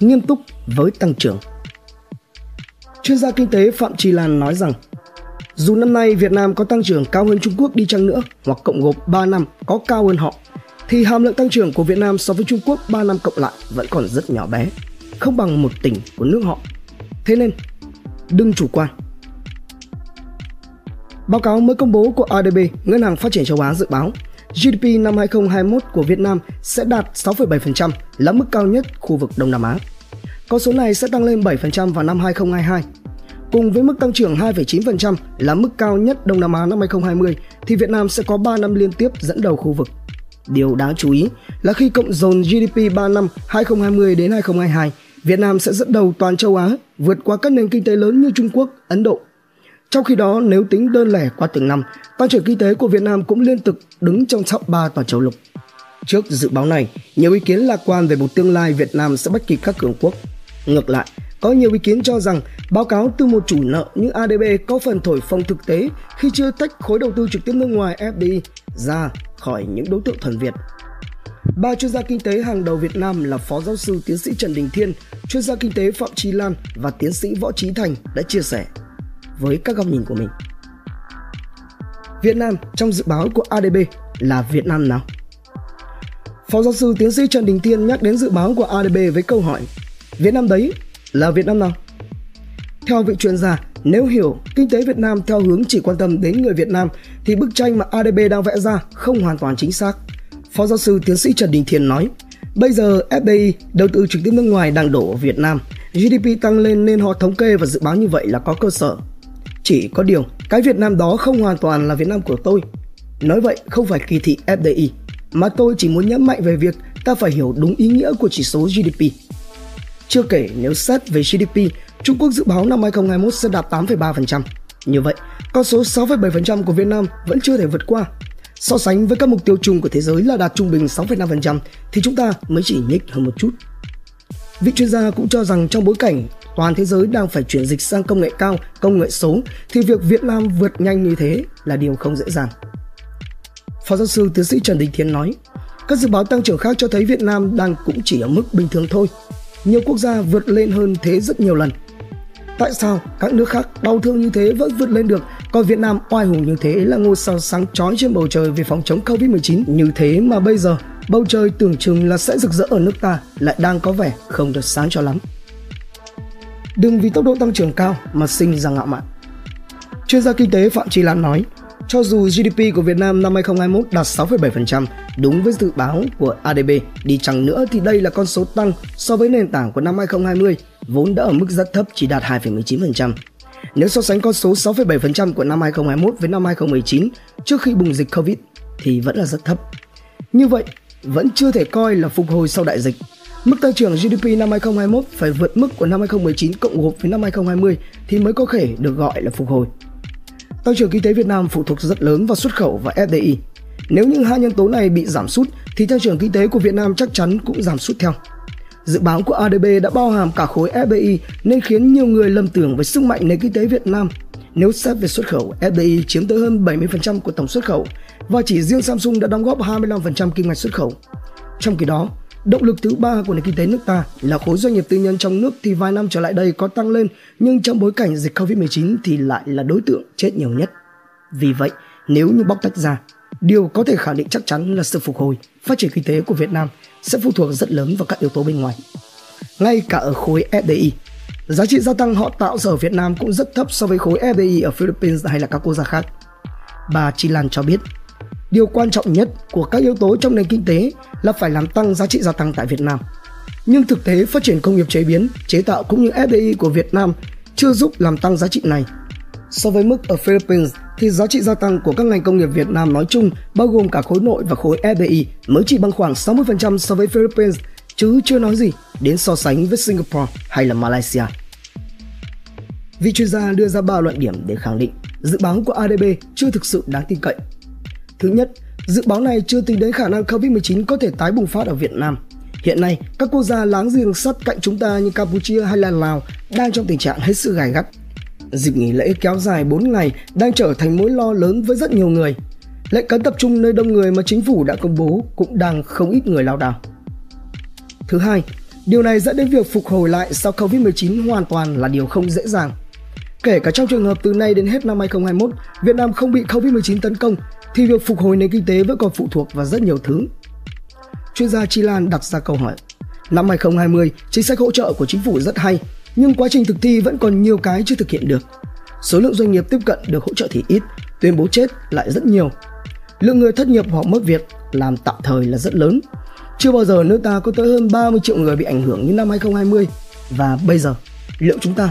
Nghiêm túc với tăng trưởng Chuyên gia kinh tế Phạm Trì Lan nói rằng dù năm nay Việt Nam có tăng trưởng cao hơn Trung Quốc đi chăng nữa hoặc cộng gộp 3 năm có cao hơn họ thì hàm lượng tăng trưởng của Việt Nam so với Trung Quốc 3 năm cộng lại vẫn còn rất nhỏ bé, không bằng một tỉnh của nước họ. Thế nên, đừng chủ quan. Báo cáo mới công bố của ADB, Ngân hàng Phát triển châu Á dự báo GDP năm 2021 của Việt Nam sẽ đạt 6,7%, là mức cao nhất khu vực Đông Nam Á. Con số này sẽ tăng lên 7% vào năm 2022. Cùng với mức tăng trưởng 2,9% là mức cao nhất Đông Nam Á năm 2020 thì Việt Nam sẽ có 3 năm liên tiếp dẫn đầu khu vực. Điều đáng chú ý là khi cộng dồn GDP 3 năm 2020 đến 2022, Việt Nam sẽ dẫn đầu toàn châu Á, vượt qua các nền kinh tế lớn như Trung Quốc, Ấn Độ. Trong khi đó, nếu tính đơn lẻ qua từng năm, tăng trưởng kinh tế của Việt Nam cũng liên tục đứng trong top 3 toàn châu lục. Trước dự báo này, nhiều ý kiến lạc quan về một tương lai Việt Nam sẽ bắt kịp các cường quốc. Ngược lại, có nhiều ý kiến cho rằng báo cáo từ một chủ nợ như ADB có phần thổi phồng thực tế khi chưa tách khối đầu tư trực tiếp nước ngoài FDI ra khỏi những đối tượng thuần Việt. Ba chuyên gia kinh tế hàng đầu Việt Nam là Phó Giáo sư Tiến sĩ Trần Đình Thiên, chuyên gia kinh tế Phạm Trí Lan và Tiến sĩ Võ Trí Thành đã chia sẻ với các góc nhìn của mình. Việt Nam trong dự báo của ADB là Việt Nam nào? Phó giáo sư tiến sĩ Trần Đình Thiên nhắc đến dự báo của ADB với câu hỏi Việt Nam đấy là Việt Nam nào? Theo vị chuyên gia, nếu hiểu kinh tế Việt Nam theo hướng chỉ quan tâm đến người Việt Nam thì bức tranh mà ADB đang vẽ ra không hoàn toàn chính xác. Phó giáo sư tiến sĩ Trần Đình Thiên nói, bây giờ FDI đầu tư trực tiếp nước ngoài đang đổ ở Việt Nam, GDP tăng lên nên họ thống kê và dự báo như vậy là có cơ sở. Chỉ có điều, cái Việt Nam đó không hoàn toàn là Việt Nam của tôi. Nói vậy không phải kỳ thị FDI, mà tôi chỉ muốn nhấn mạnh về việc ta phải hiểu đúng ý nghĩa của chỉ số GDP. Chưa kể nếu xét về GDP, Trung Quốc dự báo năm 2021 sẽ đạt 8,3%. Như vậy, con số 6,7% của Việt Nam vẫn chưa thể vượt qua. So sánh với các mục tiêu chung của thế giới là đạt trung bình 6,5% thì chúng ta mới chỉ nhích hơn một chút. Vị chuyên gia cũng cho rằng trong bối cảnh toàn thế giới đang phải chuyển dịch sang công nghệ cao, công nghệ số thì việc Việt Nam vượt nhanh như thế là điều không dễ dàng. Phó giáo sư tiến sĩ Trần Đình Thiên nói, các dự báo tăng trưởng khác cho thấy Việt Nam đang cũng chỉ ở mức bình thường thôi. Nhiều quốc gia vượt lên hơn thế rất nhiều lần. Tại sao các nước khác đau thương như thế vẫn vượt lên được, còn Việt Nam oai hùng như thế là ngôi sao sáng chói trên bầu trời về phòng chống Covid-19 như thế mà bây giờ bầu trời tưởng chừng là sẽ rực rỡ ở nước ta lại đang có vẻ không được sáng cho lắm. Đừng vì tốc độ tăng trưởng cao mà sinh ra ngạo mạn. Chuyên gia kinh tế Phạm Trí Lan nói, cho dù GDP của Việt Nam năm 2021 đạt 6,7%, đúng với dự báo của ADB, đi chăng nữa thì đây là con số tăng so với nền tảng của năm 2020, vốn đã ở mức rất thấp chỉ đạt 2,19%. Nếu so sánh con số 6,7% của năm 2021 với năm 2019 trước khi bùng dịch Covid thì vẫn là rất thấp. Như vậy, vẫn chưa thể coi là phục hồi sau đại dịch. Mức tăng trưởng GDP năm 2021 phải vượt mức của năm 2019 cộng gộp với năm 2020 thì mới có thể được gọi là phục hồi. Tăng trưởng kinh tế Việt Nam phụ thuộc rất lớn vào xuất khẩu và FDI. Nếu những hai nhân tố này bị giảm sút thì tăng trưởng kinh tế của Việt Nam chắc chắn cũng giảm sút theo. Dự báo của ADB đã bao hàm cả khối FDI nên khiến nhiều người lầm tưởng về sức mạnh nền kinh tế Việt Nam. Nếu xét về xuất khẩu, FDI chiếm tới hơn 70% của tổng xuất khẩu và chỉ riêng Samsung đã đóng góp 25% kim ngạch xuất khẩu. Trong khi đó, động lực thứ ba của nền kinh tế nước ta là khối doanh nghiệp tư nhân trong nước thì vài năm trở lại đây có tăng lên nhưng trong bối cảnh dịch Covid-19 thì lại là đối tượng chết nhiều nhất. Vì vậy, nếu như bóc tách ra, điều có thể khẳng định chắc chắn là sự phục hồi, phát triển kinh tế của Việt Nam sẽ phụ thuộc rất lớn vào các yếu tố bên ngoài. Ngay cả ở khối FDI, giá trị gia tăng họ tạo ra ở Việt Nam cũng rất thấp so với khối FDI ở Philippines hay là các quốc gia khác. Bà Chi Lan cho biết, điều quan trọng nhất của các yếu tố trong nền kinh tế là phải làm tăng giá trị gia tăng tại Việt Nam. Nhưng thực tế phát triển công nghiệp chế biến, chế tạo cũng như FDI của Việt Nam chưa giúp làm tăng giá trị này. So với mức ở Philippines thì giá trị gia tăng của các ngành công nghiệp Việt Nam nói chung bao gồm cả khối nội và khối FDI mới chỉ bằng khoảng 60% so với Philippines chứ chưa nói gì đến so sánh với Singapore hay là Malaysia. Vị chuyên gia đưa ra ba luận điểm để khẳng định dự báo của ADB chưa thực sự đáng tin cậy. Thứ nhất, dự báo này chưa tính đến khả năng COVID-19 có thể tái bùng phát ở Việt Nam. Hiện nay, các quốc gia láng giềng sát cạnh chúng ta như Campuchia hay là Lào đang trong tình trạng hết sức gay gắt. Dịp nghỉ lễ kéo dài 4 ngày đang trở thành mối lo lớn với rất nhiều người. Lệnh cấm tập trung nơi đông người mà chính phủ đã công bố cũng đang không ít người lao đao. Thứ hai, Điều này dẫn đến việc phục hồi lại sau Covid-19 hoàn toàn là điều không dễ dàng. Kể cả trong trường hợp từ nay đến hết năm 2021, Việt Nam không bị Covid-19 tấn công, thì việc phục hồi nền kinh tế vẫn còn phụ thuộc vào rất nhiều thứ. Chuyên gia Chi Lan đặt ra câu hỏi, năm 2020, chính sách hỗ trợ của chính phủ rất hay, nhưng quá trình thực thi vẫn còn nhiều cái chưa thực hiện được. Số lượng doanh nghiệp tiếp cận được hỗ trợ thì ít, tuyên bố chết lại rất nhiều. Lượng người thất nghiệp hoặc mất việc làm tạm thời là rất lớn. Chưa bao giờ nước ta có tới hơn 30 triệu người bị ảnh hưởng như năm 2020 và bây giờ liệu chúng ta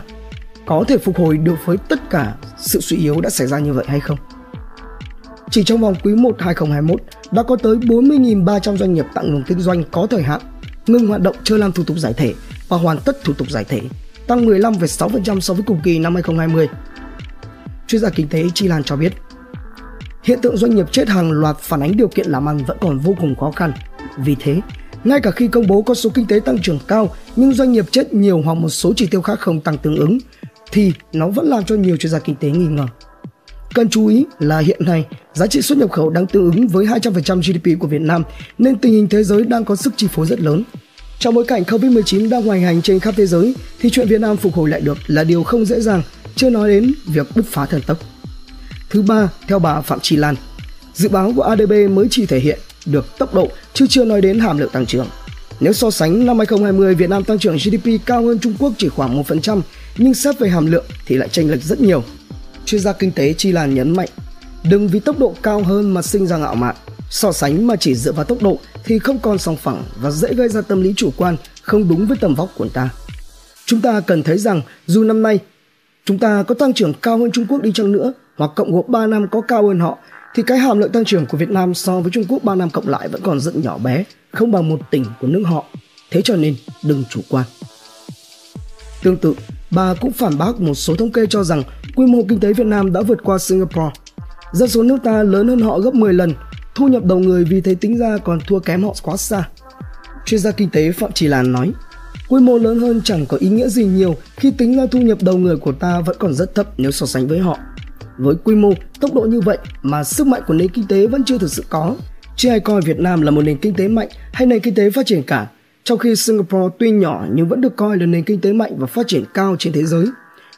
có thể phục hồi được với tất cả sự suy yếu đã xảy ra như vậy hay không? Chỉ trong vòng quý 1 2021 đã có tới 40.300 doanh nghiệp tạm ngừng kinh doanh có thời hạn, ngừng hoạt động chưa làm thủ tục giải thể và hoàn tất thủ tục giải thể, tăng 15,6% so với cùng kỳ năm 2020. Chuyên gia kinh tế Chi Lan cho biết, hiện tượng doanh nghiệp chết hàng loạt phản ánh điều kiện làm ăn vẫn còn vô cùng khó khăn. Vì thế, ngay cả khi công bố con số kinh tế tăng trưởng cao nhưng doanh nghiệp chết nhiều hoặc một số chỉ tiêu khác không tăng tương ứng thì nó vẫn làm cho nhiều chuyên gia kinh tế nghi ngờ. Cần chú ý là hiện nay giá trị xuất nhập khẩu đang tương ứng với 200% GDP của Việt Nam nên tình hình thế giới đang có sức chi phối rất lớn. Trong bối cảnh Covid-19 đang hoành hành trên khắp thế giới thì chuyện Việt Nam phục hồi lại được là điều không dễ dàng, chưa nói đến việc bứt phá thần tốc. Thứ ba, theo bà Phạm Chi Lan, dự báo của ADB mới chỉ thể hiện được tốc độ chứ chưa nói đến hàm lượng tăng trưởng. Nếu so sánh năm 2020, Việt Nam tăng trưởng GDP cao hơn Trung Quốc chỉ khoảng 1%, nhưng xét về hàm lượng thì lại chênh lệch rất nhiều. Chuyên gia kinh tế Chi Lan nhấn mạnh, đừng vì tốc độ cao hơn mà sinh ra ngạo mạn. So sánh mà chỉ dựa vào tốc độ thì không còn song phẳng và dễ gây ra tâm lý chủ quan không đúng với tầm vóc của ta. Chúng ta cần thấy rằng dù năm nay chúng ta có tăng trưởng cao hơn Trung Quốc đi chăng nữa hoặc cộng gộp 3 năm có cao hơn họ thì cái hàm lượng tăng trưởng của Việt Nam so với Trung Quốc 3 năm cộng lại vẫn còn rất nhỏ bé, không bằng một tỉnh của nước họ. Thế cho nên đừng chủ quan. Tương tự, bà cũng phản bác một số thống kê cho rằng quy mô kinh tế Việt Nam đã vượt qua Singapore. Dân số nước ta lớn hơn họ gấp 10 lần, thu nhập đầu người vì thế tính ra còn thua kém họ quá xa. Chuyên gia kinh tế Phạm Trì Lan nói, quy mô lớn hơn chẳng có ý nghĩa gì nhiều khi tính ra thu nhập đầu người của ta vẫn còn rất thấp nếu so sánh với họ. Với quy mô, tốc độ như vậy mà sức mạnh của nền kinh tế vẫn chưa thực sự có. Chưa ai coi Việt Nam là một nền kinh tế mạnh hay nền kinh tế phát triển cả. Trong khi Singapore tuy nhỏ nhưng vẫn được coi là nền kinh tế mạnh và phát triển cao trên thế giới.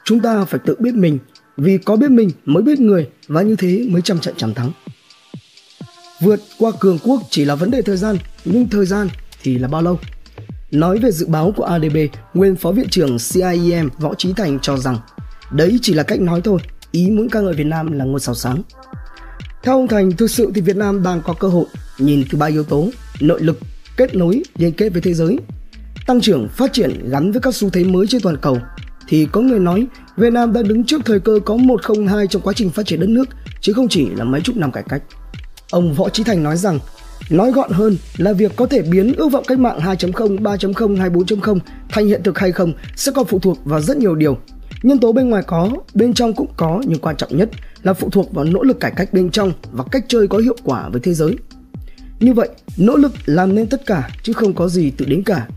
Chúng ta phải tự biết mình, vì có biết mình mới biết người và như thế mới trăm trận trăm thắng. Vượt qua cường quốc chỉ là vấn đề thời gian, nhưng thời gian thì là bao lâu? Nói về dự báo của ADB, nguyên phó viện trưởng CIEM Võ Trí Thành cho rằng đấy chỉ là cách nói thôi, ý muốn ca ngợi Việt Nam là ngôi sao sáng. Theo ông Thành, thực sự thì Việt Nam đang có cơ hội nhìn từ ba yếu tố, nội lực, kết nối, liên kết với thế giới, tăng trưởng, phát triển gắn với các xu thế mới trên toàn cầu thì có người nói Việt Nam đang đứng trước thời cơ có 102 trong quá trình phát triển đất nước chứ không chỉ là mấy chục năm cải cách. Ông Võ Trí Thành nói rằng Nói gọn hơn là việc có thể biến ước vọng cách mạng 2.0, 3.0 hay 4.0 thành hiện thực hay không sẽ còn phụ thuộc vào rất nhiều điều Nhân tố bên ngoài có, bên trong cũng có nhưng quan trọng nhất là phụ thuộc vào nỗ lực cải cách bên trong và cách chơi có hiệu quả với thế giới. Như vậy, nỗ lực làm nên tất cả chứ không có gì tự đến cả.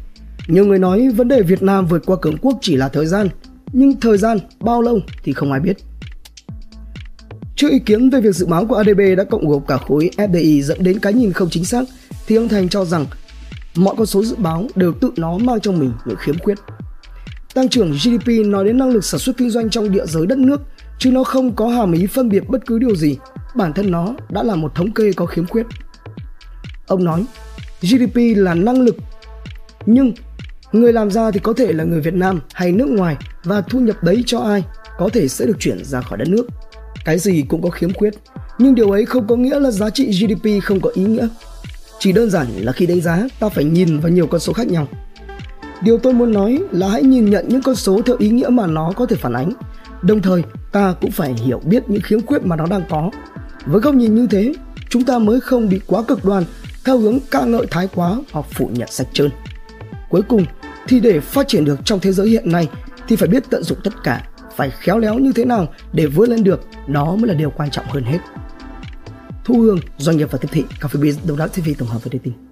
Nhiều người nói vấn đề Việt Nam vượt qua cường quốc chỉ là thời gian, nhưng thời gian bao lâu thì không ai biết. Trước ý kiến về việc dự báo của ADB đã cộng gộp cả khối FDI dẫn đến cái nhìn không chính xác, thì ông Thành cho rằng mọi con số dự báo đều tự nó mang trong mình những khiếm khuyết. Tăng trưởng GDP nói đến năng lực sản xuất kinh doanh trong địa giới đất nước, chứ nó không có hàm ý phân biệt bất cứ điều gì. Bản thân nó đã là một thống kê có khiếm khuyết. Ông nói, GDP là năng lực, nhưng người làm ra thì có thể là người Việt Nam hay nước ngoài và thu nhập đấy cho ai có thể sẽ được chuyển ra khỏi đất nước. Cái gì cũng có khiếm khuyết, nhưng điều ấy không có nghĩa là giá trị GDP không có ý nghĩa. Chỉ đơn giản là khi đánh giá ta phải nhìn vào nhiều con số khác nhau. Điều tôi muốn nói là hãy nhìn nhận những con số theo ý nghĩa mà nó có thể phản ánh. Đồng thời, ta cũng phải hiểu biết những khiếm khuyết mà nó đang có. Với góc nhìn như thế, chúng ta mới không bị quá cực đoan theo hướng ca ngợi thái quá hoặc phủ nhận sạch trơn. Cuối cùng, thì để phát triển được trong thế giới hiện nay thì phải biết tận dụng tất cả, phải khéo léo như thế nào để vươn lên được, đó mới là điều quan trọng hơn hết. Thu Hương, doanh nghiệp và tiếp thị, Coffee Biz, Đông Đắc TV tổng hợp với dating.